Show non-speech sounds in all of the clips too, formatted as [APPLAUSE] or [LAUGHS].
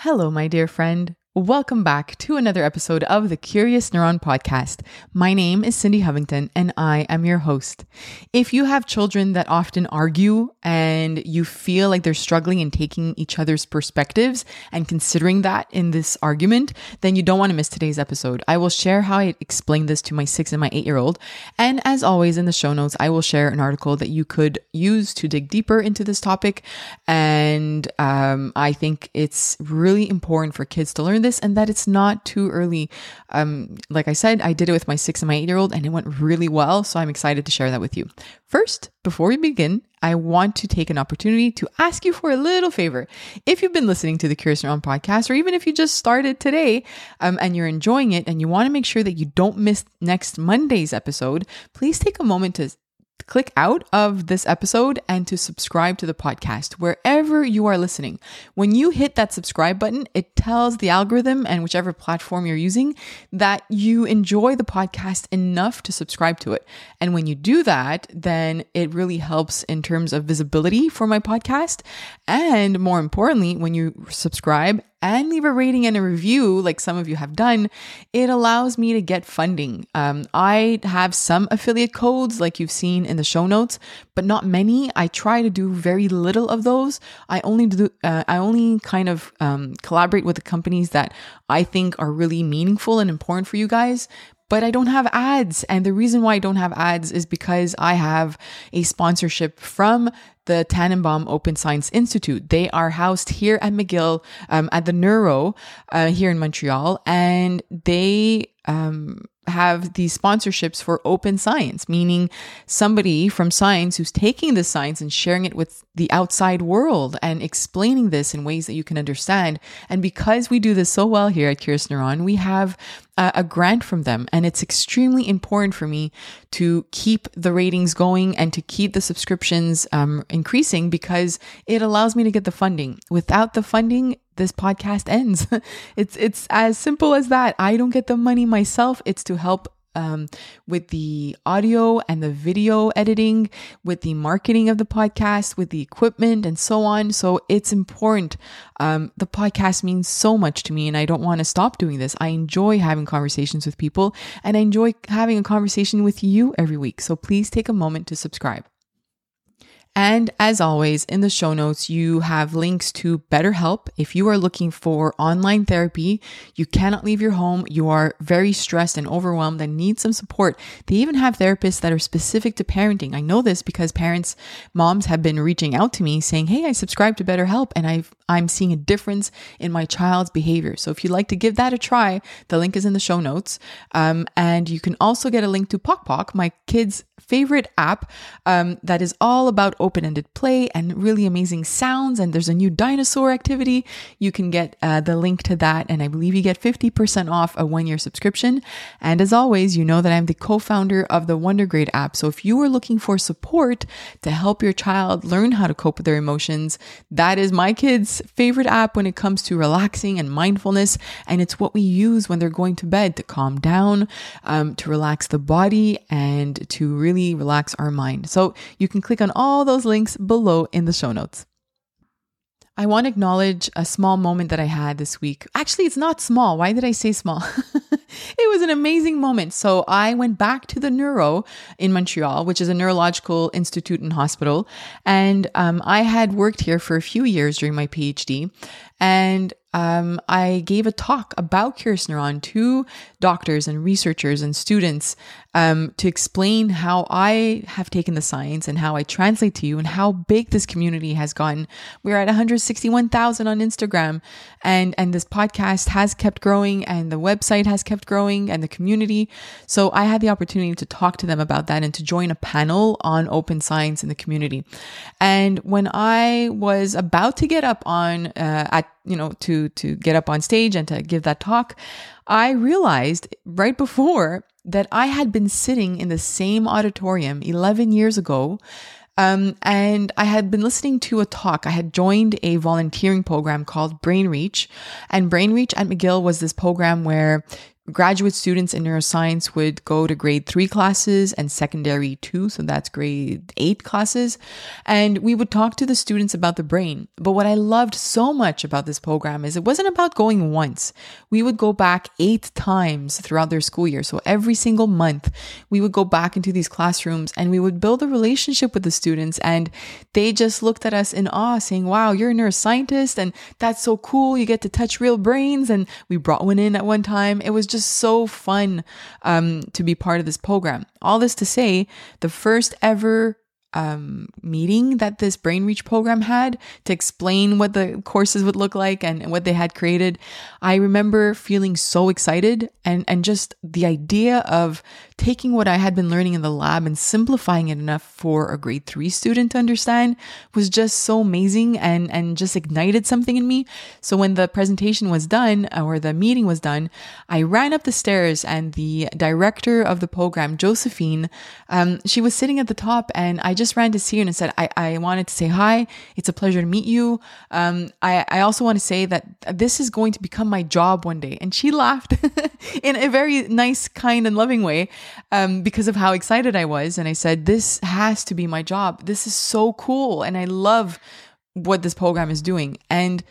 Hello, my dear friend. Welcome back to another episode of the Curious Neuron podcast. My name is Cindy Hovington and I am your host. If you have children that often argue and you feel like they're struggling in taking each other's perspectives and considering that in this argument, then you don't want to miss today's episode. I will share how I explained this to my six and my eight year old. And as always, in the show notes, I will share an article that you could use to dig deeper into this topic. And um, I think it's really important for kids to learn this and that it's not too early. Um, like I said, I did it with my six and my eight year old and it went really well. So I'm excited to share that with you. First, before we begin, I want to take an opportunity to ask you for a little favor. If you've been listening to the Curious Neuron podcast, or even if you just started today um, and you're enjoying it and you want to make sure that you don't miss next Monday's episode, please take a moment to click out of this episode and to subscribe to the podcast wherever you are listening. When you hit that subscribe button, it tells the algorithm and whichever platform you're using that you enjoy the podcast enough to subscribe to it. And when you do that, then it really helps in terms of visibility for my podcast. And more importantly, when you subscribe and leave a rating and a review, like some of you have done, it allows me to get funding. Um, I have some affiliate codes, like you've seen in the show notes, but not many. I try to do very little of those. I only do. Uh, I only kind of um, collaborate with the companies that I think are really meaningful and important for you guys but I don't have ads. And the reason why I don't have ads is because I have a sponsorship from the Tanenbaum Open Science Institute. They are housed here at McGill um, at the Neuro uh, here in Montreal, and they um, have these sponsorships for open science, meaning somebody from science who's taking the science and sharing it with the outside world and explaining this in ways that you can understand. And because we do this so well here at Curious Neuron, we have a, a grant from them. And it's extremely important for me to keep the ratings going and to keep the subscriptions um, increasing because it allows me to get the funding. Without the funding, this podcast ends. [LAUGHS] it's it's as simple as that. I don't get the money myself. It's to help um, with the audio and the video editing, with the marketing of the podcast, with the equipment, and so on. So it's important. Um, the podcast means so much to me, and I don't want to stop doing this. I enjoy having conversations with people, and I enjoy having a conversation with you every week. So please take a moment to subscribe. And as always, in the show notes, you have links to BetterHelp. If you are looking for online therapy, you cannot leave your home, you are very stressed and overwhelmed and need some support. They even have therapists that are specific to parenting. I know this because parents, moms have been reaching out to me saying, Hey, I subscribe to BetterHelp and I've, I'm seeing a difference in my child's behavior. So if you'd like to give that a try, the link is in the show notes. Um, and you can also get a link to Pok, my kids' favorite app um, that is all about open ended play and really amazing sounds. And there's a new dinosaur activity. You can get uh, the link to that. And I believe you get 50% off a one year subscription. And as always, you know that I'm the co founder of the Wondergrade app. So if you are looking for support to help your child learn how to cope with their emotions, that is my kids' favorite app when it comes to relaxing and mindfulness. And it's what we use when they're going to bed to calm down, um, to relax the body, and to really relax our mind. So you can click on all those links below in the show notes. I want to acknowledge a small moment that I had this week. Actually, it's not small. Why did I say small? [LAUGHS] it was an amazing moment. So I went back to the Neuro in Montreal, which is a neurological institute and hospital. And um, I had worked here for a few years during my PhD. And um, I gave a talk about Curious Neuron to doctors and researchers and students um, to explain how I have taken the science and how I translate to you and how big this community has gotten. We're at 161,000 on Instagram, and and this podcast has kept growing, and the website has kept growing, and the community. So I had the opportunity to talk to them about that and to join a panel on open science in the community. And when I was about to get up on uh, at you know to to get up on stage and to give that talk i realized right before that i had been sitting in the same auditorium 11 years ago um, and I had been listening to a talk. I had joined a volunteering program called Brain Reach. And Brain Reach at McGill was this program where graduate students in neuroscience would go to grade three classes and secondary two. So that's grade eight classes. And we would talk to the students about the brain. But what I loved so much about this program is it wasn't about going once. We would go back eight times throughout their school year. So every single month, we would go back into these classrooms and we would build a relationship with the students. And they just looked at us in awe, saying, Wow, you're a neuroscientist. And that's so cool. You get to touch real brains. And we brought one in at one time. It was just so fun um, to be part of this program. All this to say, the first ever um, meeting that this Brain Reach program had to explain what the courses would look like and, what they had created. I remember feeling so excited and, and just the idea of taking what I had been learning in the lab and simplifying it enough for a grade three student to understand was just so amazing and, and just ignited something in me. So when the presentation was done or the meeting was done, I ran up the stairs and the director of the program, Josephine, um, she was sitting at the top and I just ran to see her and said, I, I wanted to say hi. It's a pleasure to meet you. Um, I, I also want to say that this is going to become my job one day. And she laughed [LAUGHS] in a very nice, kind, and loving way um, because of how excited I was. And I said, This has to be my job. This is so cool. And I love what this program is doing. And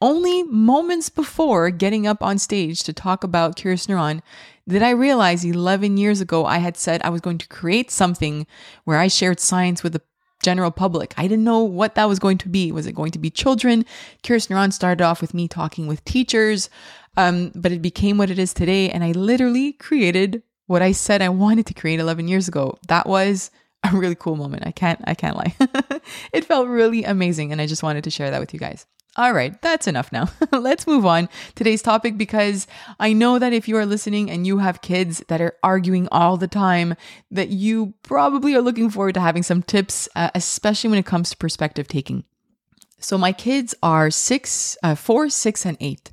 only moments before getting up on stage to talk about Curious Neuron did I realize 11 years ago I had said I was going to create something where I shared science with the general public. I didn't know what that was going to be. Was it going to be children? Curious Neuron started off with me talking with teachers, um, but it became what it is today. And I literally created what I said I wanted to create 11 years ago. That was a really cool moment. I can't, I can't lie. [LAUGHS] it felt really amazing. And I just wanted to share that with you guys. All right, that's enough now. [LAUGHS] Let's move on today's topic because I know that if you are listening and you have kids that are arguing all the time, that you probably are looking forward to having some tips, uh, especially when it comes to perspective taking. So my kids are six, uh, four, six, and eight.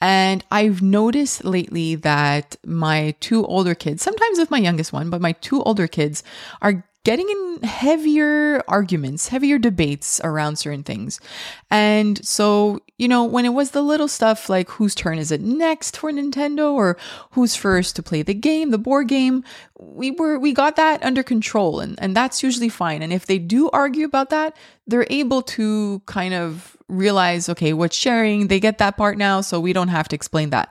And I've noticed lately that my two older kids, sometimes with my youngest one, but my two older kids are getting in heavier arguments, heavier debates around certain things. And so, you know, when it was the little stuff like whose turn is it next for Nintendo or who's first to play the game, the board game, we were we got that under control and and that's usually fine. And if they do argue about that, they're able to kind of realize, okay, what's sharing, they get that part now, so we don't have to explain that.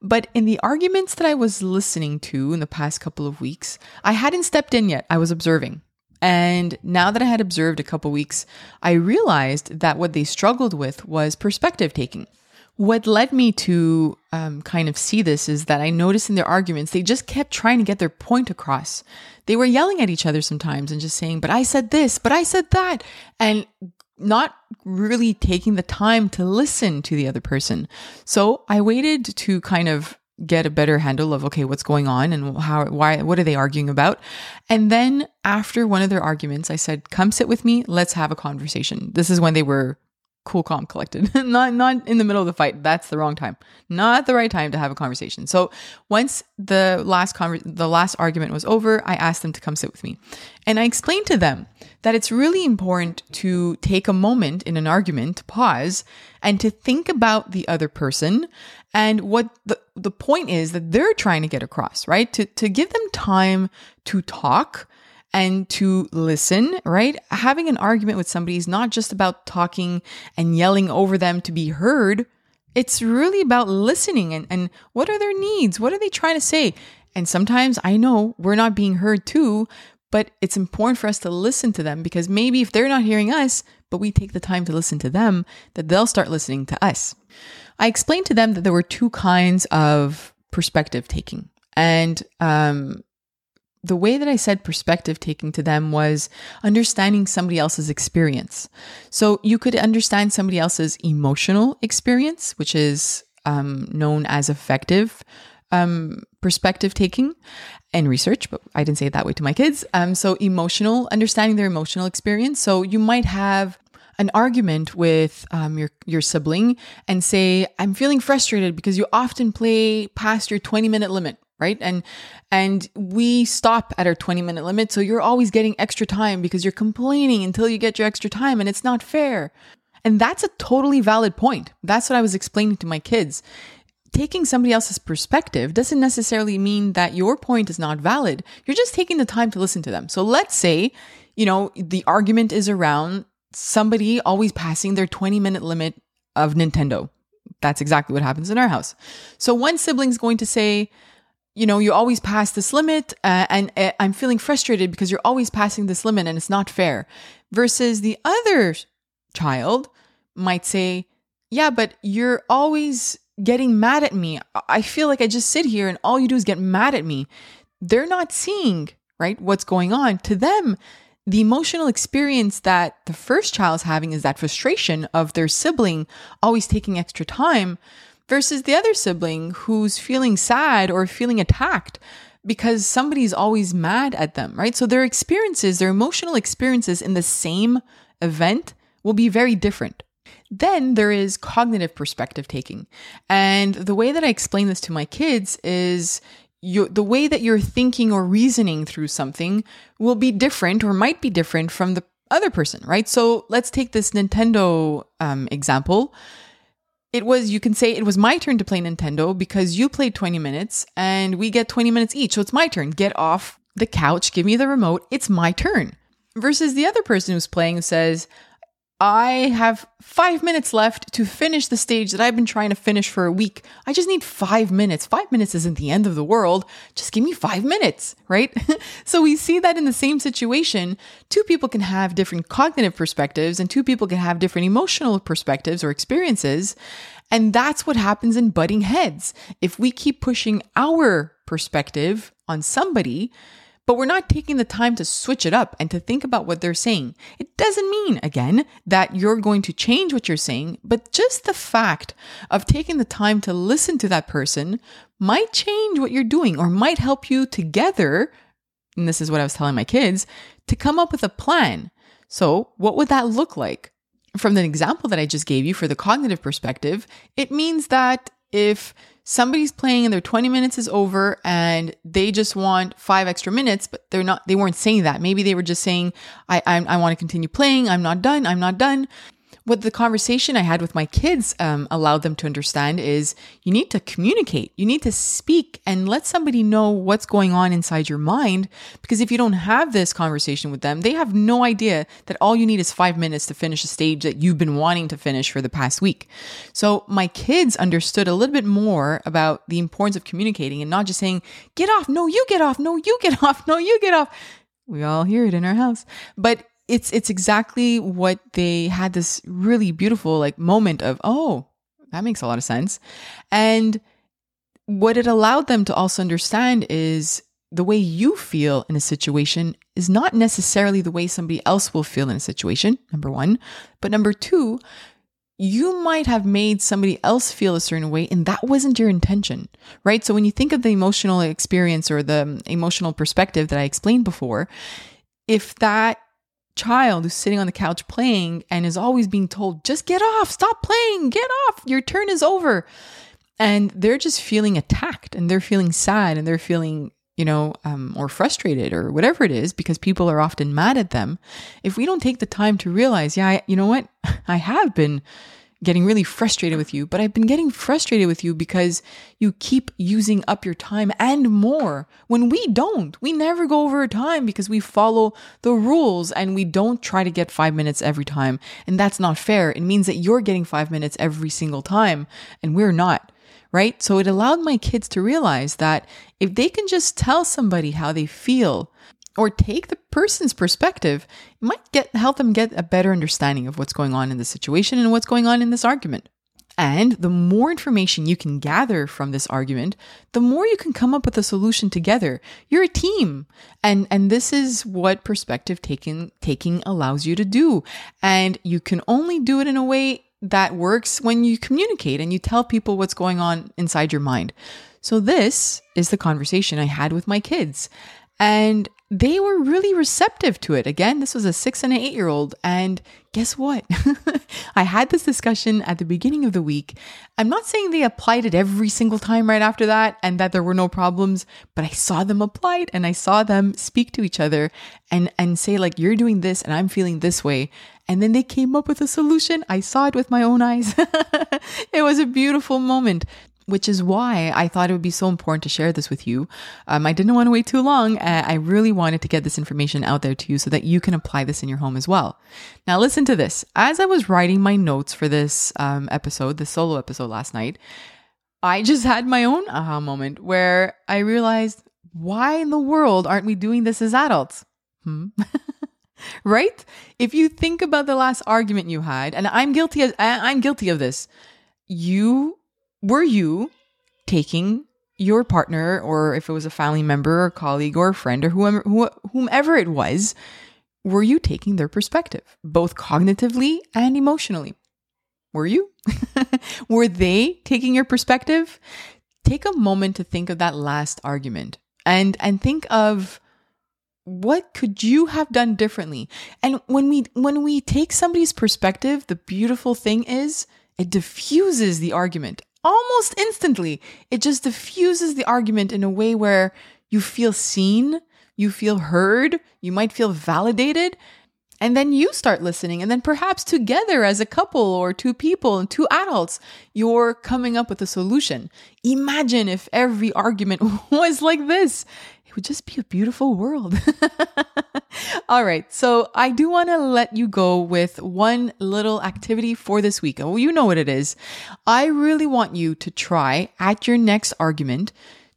But in the arguments that I was listening to in the past couple of weeks, I hadn't stepped in yet. I was observing. And now that I had observed a couple weeks, I realized that what they struggled with was perspective taking. What led me to um, kind of see this is that I noticed in their arguments, they just kept trying to get their point across. They were yelling at each other sometimes and just saying, but I said this, but I said that. And not really taking the time to listen to the other person. So I waited to kind of get a better handle of okay what's going on and how why what are they arguing about? And then after one of their arguments i said come sit with me. Let's have a conversation. This is when they were cool, calm, collected. [LAUGHS] not not in the middle of the fight. That's the wrong time. Not the right time to have a conversation. So once the last conver- the last argument was over, I asked them to come sit with me, and I explained to them that it's really important to take a moment in an argument, to pause, and to think about the other person and what the the point is that they're trying to get across. Right? To to give them time to talk and to listen, right? Having an argument with somebody is not just about talking and yelling over them to be heard. It's really about listening and, and what are their needs? What are they trying to say? And sometimes I know we're not being heard too, but it's important for us to listen to them because maybe if they're not hearing us, but we take the time to listen to them, that they'll start listening to us. I explained to them that there were two kinds of perspective taking. And um, the way that I said perspective taking to them was understanding somebody else's experience. So you could understand somebody else's emotional experience, which is um, known as affective um, perspective taking and research, but I didn't say it that way to my kids. Um, so emotional, understanding their emotional experience. So you might have an argument with um, your your sibling and say, "I'm feeling frustrated because you often play past your 20 minute limit." Right and and we stop at our 20 minute limit so you're always getting extra time because you're complaining until you get your extra time and it's not fair and that's a totally valid point that's what i was explaining to my kids taking somebody else's perspective doesn't necessarily mean that your point is not valid. You're just taking the time to listen to them. So let's say, you know, the argument is around somebody always passing their 20 minute limit of Nintendo. That's exactly what happens in our house. So one sibling's going to say, you know, you always pass this limit, uh, and uh, I'm feeling frustrated because you're always passing this limit and it's not fair. Versus the other child might say, yeah, but you're always getting mad at me. I feel like I just sit here and all you do is get mad at me. They're not seeing, right, what's going on. To them, the emotional experience that the first child's having is that frustration of their sibling always taking extra time versus the other sibling who's feeling sad or feeling attacked because somebody's always mad at them, right? So their experiences, their emotional experiences in the same event will be very different. Then there is cognitive perspective taking. And the way that I explain this to my kids is you, the way that you're thinking or reasoning through something will be different or might be different from the other person, right? So let's take this Nintendo um, example. It was, you can say it was my turn to play Nintendo because you played 20 minutes and we get 20 minutes each. So it's my turn. Get off the couch, give me the remote. It's my turn. Versus the other person who's playing who says, I have five minutes left to finish the stage that I've been trying to finish for a week. I just need five minutes. Five minutes isn't the end of the world. Just give me five minutes, right? [LAUGHS] so we see that in the same situation, two people can have different cognitive perspectives and two people can have different emotional perspectives or experiences. And that's what happens in butting heads. If we keep pushing our perspective on somebody, but we're not taking the time to switch it up and to think about what they're saying. It doesn't mean, again, that you're going to change what you're saying, but just the fact of taking the time to listen to that person might change what you're doing or might help you together. And this is what I was telling my kids to come up with a plan. So, what would that look like? From the example that I just gave you for the cognitive perspective, it means that if somebody's playing and their 20 minutes is over and they just want five extra minutes, but they're not, they weren't saying that. Maybe they were just saying, I, I, I want to continue playing. I'm not done. I'm not done what the conversation I had with my kids um, allowed them to understand is you need to communicate, you need to speak and let somebody know what's going on inside your mind. Because if you don't have this conversation with them, they have no idea that all you need is five minutes to finish a stage that you've been wanting to finish for the past week. So my kids understood a little bit more about the importance of communicating and not just saying, get off, no, you get off, no, you get [LAUGHS] off, no, you get off. We all hear it in our house. But it's it's exactly what they had this really beautiful like moment of oh that makes a lot of sense and what it allowed them to also understand is the way you feel in a situation is not necessarily the way somebody else will feel in a situation number 1 but number 2 you might have made somebody else feel a certain way and that wasn't your intention, right? So when you think of the emotional experience or the um, emotional perspective that I explained before, if that child who's sitting on the couch playing and is always being told, just get off, stop playing, get off, your turn is over. And they're just feeling attacked and they're feeling sad and they're feeling, you know, um, or frustrated or whatever it is because people are often mad at them. If we don't take the time to realize, yeah, I, you know what, [LAUGHS] I have been getting really frustrated with you, but I've been getting frustrated with you because you keep using up your time and more when we don't. We never go over time because we follow the rules and we don't try to get five minutes every time. And that's not fair. It means that you're getting five minutes every single time and we're not. Right. So it allowed my kids to realize that if they can just tell somebody how they feel or take the person's perspective, it might get help them get a better understanding of what's going on in the situation and what's going on in this argument. And the more information you can gather from this argument, the more you can come up with a solution together. You're a team. And and this is what perspective taking taking allows you to do. And you can only do it in a way that works when you communicate and you tell people what's going on inside your mind. So this is the conversation I had with my kids. And they were really receptive to it. Again, this was a six and an eight year old. And guess what? [LAUGHS] I had this discussion at the beginning of the week. I'm not saying they applied it every single time right after that and that there were no problems, but I saw them applied and I saw them speak to each other and, and say, like, you're doing this and I'm feeling this way. And then they came up with a solution. I saw it with my own eyes. [LAUGHS] it was a beautiful moment. Which is why I thought it would be so important to share this with you. Um, I didn't want to wait too long. I really wanted to get this information out there to you so that you can apply this in your home as well. Now, listen to this. As I was writing my notes for this um, episode, the solo episode last night, I just had my own aha moment where I realized why in the world aren't we doing this as adults? Hmm. [LAUGHS] right? If you think about the last argument you had, and I'm guilty of, I'm guilty of this. You were you taking your partner, or if it was a family member or colleague or a friend or whomever, whomever it was, were you taking their perspective, both cognitively and emotionally? Were you? [LAUGHS] were they taking your perspective? Take a moment to think of that last argument and and think of what could you have done differently? And when we when we take somebody's perspective, the beautiful thing is it diffuses the argument almost instantly. It just diffuses the argument in a way where you feel seen, you feel heard, you might feel validated. And then you start listening. And then perhaps together as a couple or two people and two adults, you're coming up with a solution. Imagine if every argument [LAUGHS] was like this. It would just be a beautiful world. [LAUGHS] All right. So I do want to let you go with one little activity for this week. Well, you know what it is. I really want you to try at your next argument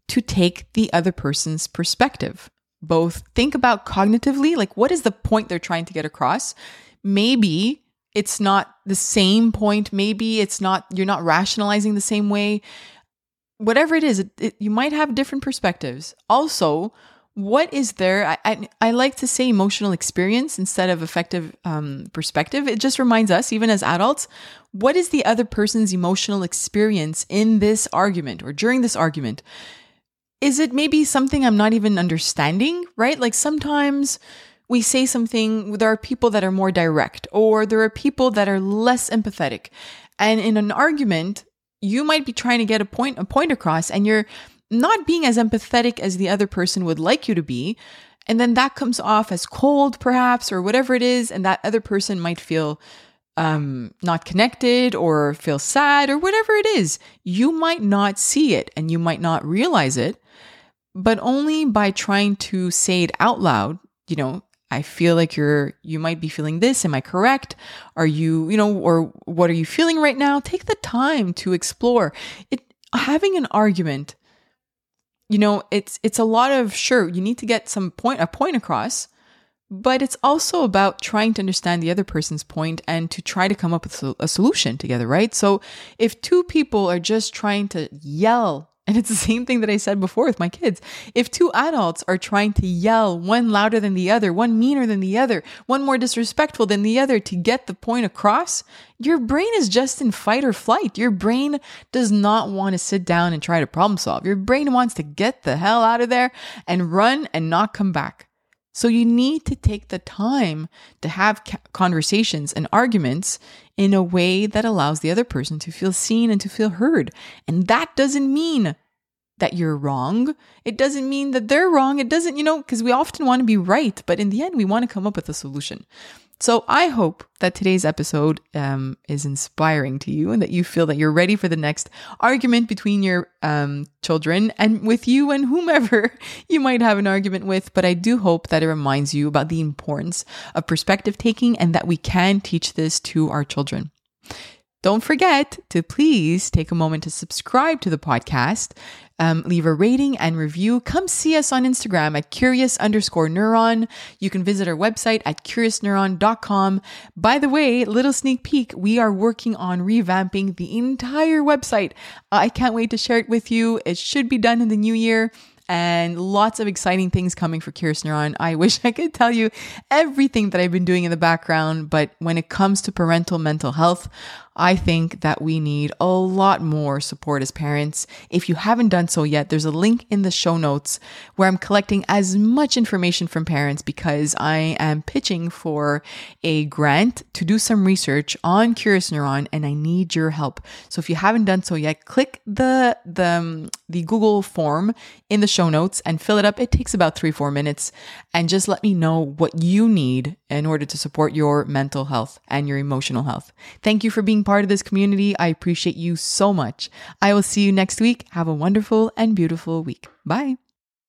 to take the other person's perspective. Both think about cognitively, like what is the point they're trying to get across? Maybe it's not the same point. Maybe it's not, you're not rationalizing the same way whatever it is, it, it, you might have different perspectives. Also, what is there? I, I, I, like to say emotional experience instead of affective um, perspective. It just reminds us, even as adults, what is the other person's emotional experience in this argument or during this argument? Is it maybe something I'm not even understanding, right? Like sometimes we say something, there are people that are more direct, or there are people that are less empathetic. And in an argument, you might be trying to get a point a point across and you're not being as empathetic as the other person would like you to be and then that comes off as cold perhaps or whatever it is and that other person might feel um, not connected or feel sad or whatever it is you might not see it and you might not realize it but only by trying to say it out loud you know I feel like you're, you might be feeling this. Am I correct? Are you, you know, or what are you feeling right now? Take the time to explore it. Having an argument, you know, it's, it's a lot of, sure, you need to get some point, a point across, but it's also about trying to understand the other person's point and to try to come up with a solution together, right? So if two people are just trying to yell and it's the same thing that I said before with my kids. If two adults are trying to yell, one louder than the other, one meaner than the other, one more disrespectful than the other to get the point across, your brain is just in fight or flight. Your brain does not want to sit down and try to problem solve. Your brain wants to get the hell out of there and run and not come back. So you need to take the time to have conversations and arguments in a way that allows the other person to feel seen and to feel heard. And that doesn't mean that you're wrong. It doesn't mean that they're wrong. It doesn't, you know, because we often want to be right, but in the end, we want to come up with a solution. So I hope that today's episode um, is inspiring to you and that you feel that you're ready for the next argument between your um, children and with you and whomever [LAUGHS] you might have an argument with. But I do hope that it reminds you about the importance of perspective taking and that we can teach this to our children. Don't forget to please take a moment to subscribe to the podcast um, leave a rating and review. Come see us on Instagram at curious underscore neuron. You can visit our website at curiousneuron.com. By the way, little sneak peek, we are working on revamping the entire website. I can't wait to share it with you. It should be done in the new year and lots of exciting things coming for Curious Neuron. I [LAUGHS] wish I could tell you everything that I've been doing in the background, but when it comes to parental mental health, I think that we need a lot more support as parents. If you haven't done so yet, there's a link in the show notes where I'm collecting as much information from parents because I am pitching for a grant to do some research on Curious Neuron and I need your help. So if you haven't done so yet, click the the um, the Google form in the show notes and fill it up. It takes about three, four minutes. And just let me know what you need in order to support your mental health and your emotional health. Thank you for being part of this community. I appreciate you so much. I will see you next week. Have a wonderful and beautiful week. Bye.